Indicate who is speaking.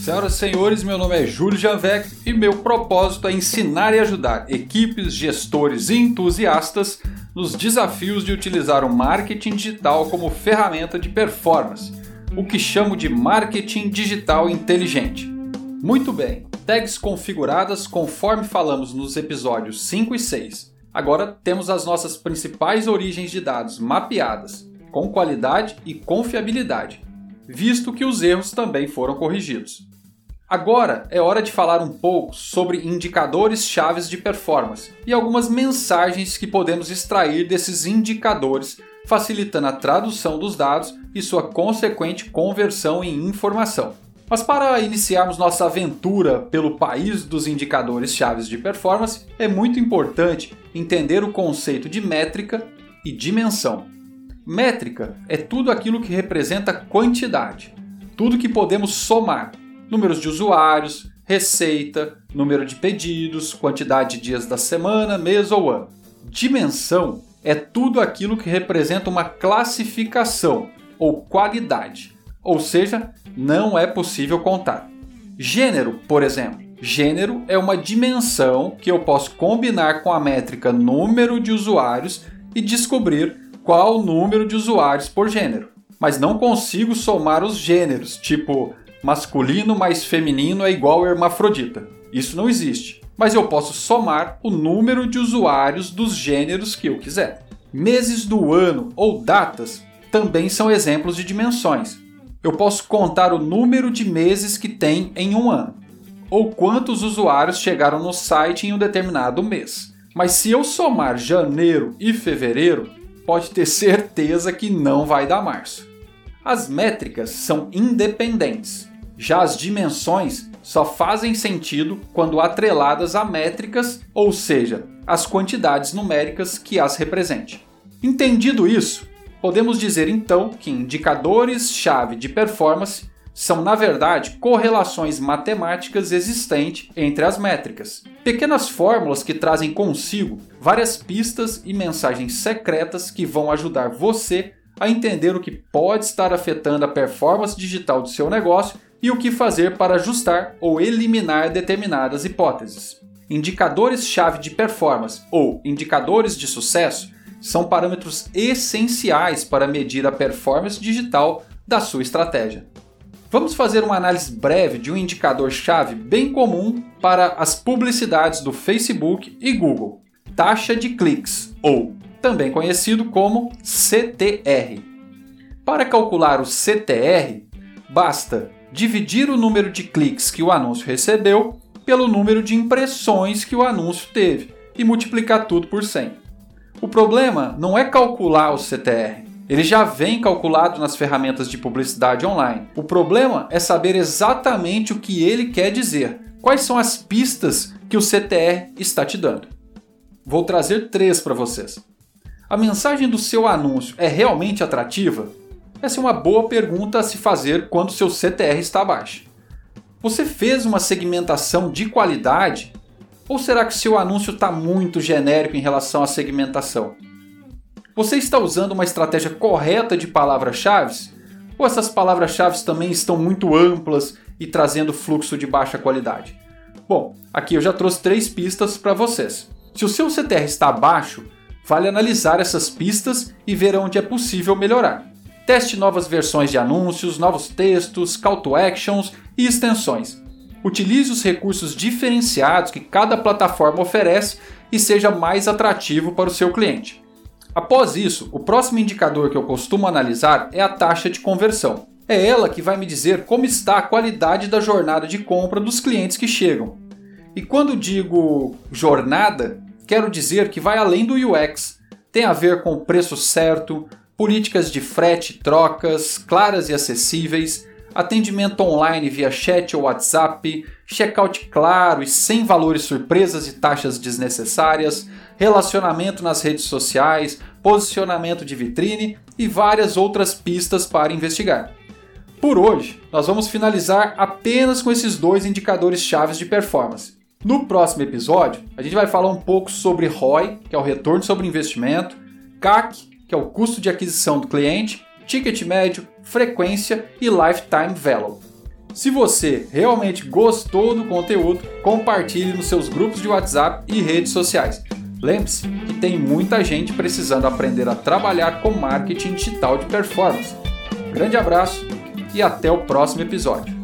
Speaker 1: Senhoras e senhores, meu nome é Júlio Janvec e meu propósito é ensinar e ajudar equipes, gestores e entusiastas nos desafios de utilizar o marketing digital como ferramenta de performance, o que chamo de marketing digital inteligente. Muito bem, tags configuradas conforme falamos nos episódios 5 e 6. Agora temos as nossas principais origens de dados mapeadas, com qualidade e confiabilidade, visto que os erros também foram corrigidos. Agora é hora de falar um pouco sobre indicadores chaves de performance e algumas mensagens que podemos extrair desses indicadores, facilitando a tradução dos dados e sua consequente conversão em informação. Mas para iniciarmos nossa aventura pelo país dos indicadores chaves de performance, é muito importante entender o conceito de métrica e dimensão. Métrica é tudo aquilo que representa quantidade, tudo que podemos somar números de usuários, receita, número de pedidos, quantidade de dias da semana, mês ou ano. Dimensão é tudo aquilo que representa uma classificação ou qualidade, ou seja, não é possível contar. Gênero, por exemplo. Gênero é uma dimensão que eu posso combinar com a métrica número de usuários e descobrir qual o número de usuários por gênero. Mas não consigo somar os gêneros, tipo masculino mais feminino é igual hermafrodita. Isso não existe. Mas eu posso somar o número de usuários dos gêneros que eu quiser. Meses do ano ou datas também são exemplos de dimensões. Eu posso contar o número de meses que tem em um ano, ou quantos usuários chegaram no site em um determinado mês. Mas se eu somar janeiro e fevereiro, pode ter certeza que não vai dar março. As métricas são independentes. Já as dimensões só fazem sentido quando atreladas a métricas, ou seja, as quantidades numéricas que as represente. Entendido isso, podemos dizer então que indicadores-chave de performance são, na verdade, correlações matemáticas existentes entre as métricas. Pequenas fórmulas que trazem consigo várias pistas e mensagens secretas que vão ajudar você a entender o que pode estar afetando a performance digital do seu negócio e o que fazer para ajustar ou eliminar determinadas hipóteses. Indicadores-chave de performance ou indicadores de sucesso são parâmetros essenciais para medir a performance digital da sua estratégia. Vamos fazer uma análise breve de um indicador-chave bem comum para as publicidades do Facebook e Google: taxa de cliques, ou também conhecido como CTR. Para calcular o CTR, basta dividir o número de cliques que o anúncio recebeu pelo número de impressões que o anúncio teve e multiplicar tudo por 100. O problema não é calcular o CTR, ele já vem calculado nas ferramentas de publicidade online. O problema é saber exatamente o que ele quer dizer, quais são as pistas que o CTR está te dando. Vou trazer três para vocês. A mensagem do seu anúncio é realmente atrativa? Essa é uma boa pergunta a se fazer quando seu CTR está baixo. Você fez uma segmentação de qualidade? Ou será que seu anúncio está muito genérico em relação à segmentação? Você está usando uma estratégia correta de palavras-chave? Ou essas palavras-chave também estão muito amplas e trazendo fluxo de baixa qualidade? Bom, aqui eu já trouxe três pistas para vocês. Se o seu CTR está baixo, vale analisar essas pistas e ver onde é possível melhorar. Teste novas versões de anúncios, novos textos, call to actions e extensões. Utilize os recursos diferenciados que cada plataforma oferece e seja mais atrativo para o seu cliente. Após isso, o próximo indicador que eu costumo analisar é a taxa de conversão. É ela que vai me dizer como está a qualidade da jornada de compra dos clientes que chegam. E quando digo jornada, quero dizer que vai além do UX. Tem a ver com o preço certo, políticas de frete, trocas claras e acessíveis, atendimento online via chat ou WhatsApp, checkout claro e sem valores surpresas e taxas desnecessárias, relacionamento nas redes sociais, posicionamento de vitrine e várias outras pistas para investigar. Por hoje, nós vamos finalizar apenas com esses dois indicadores chaves de performance. No próximo episódio, a gente vai falar um pouco sobre ROI, que é o retorno sobre investimento, CAC, que é o custo de aquisição do cliente, ticket médio, frequência e lifetime value. Se você realmente gostou do conteúdo, compartilhe nos seus grupos de WhatsApp e redes sociais. Lembre-se que tem muita gente precisando aprender a trabalhar com marketing digital de performance. Grande abraço e até o próximo episódio.